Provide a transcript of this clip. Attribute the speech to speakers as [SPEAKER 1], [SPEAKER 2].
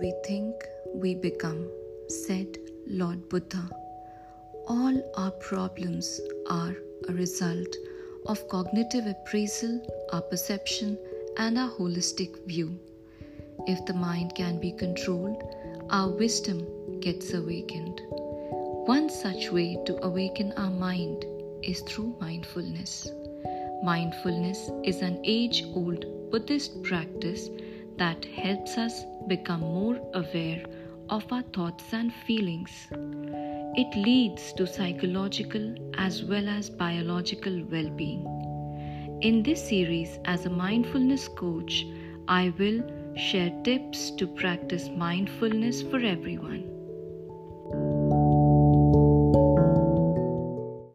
[SPEAKER 1] we think, we become, said Lord Buddha. All our problems are a result of cognitive appraisal, our perception, and our holistic view. If the mind can be controlled, our wisdom gets awakened. One such way to awaken our mind is through mindfulness. Mindfulness is an age old Buddhist practice that helps us become more aware of our thoughts and feelings. It leads to psychological as well as biological well being. In this series, as a mindfulness coach, I will share tips to practice mindfulness for everyone.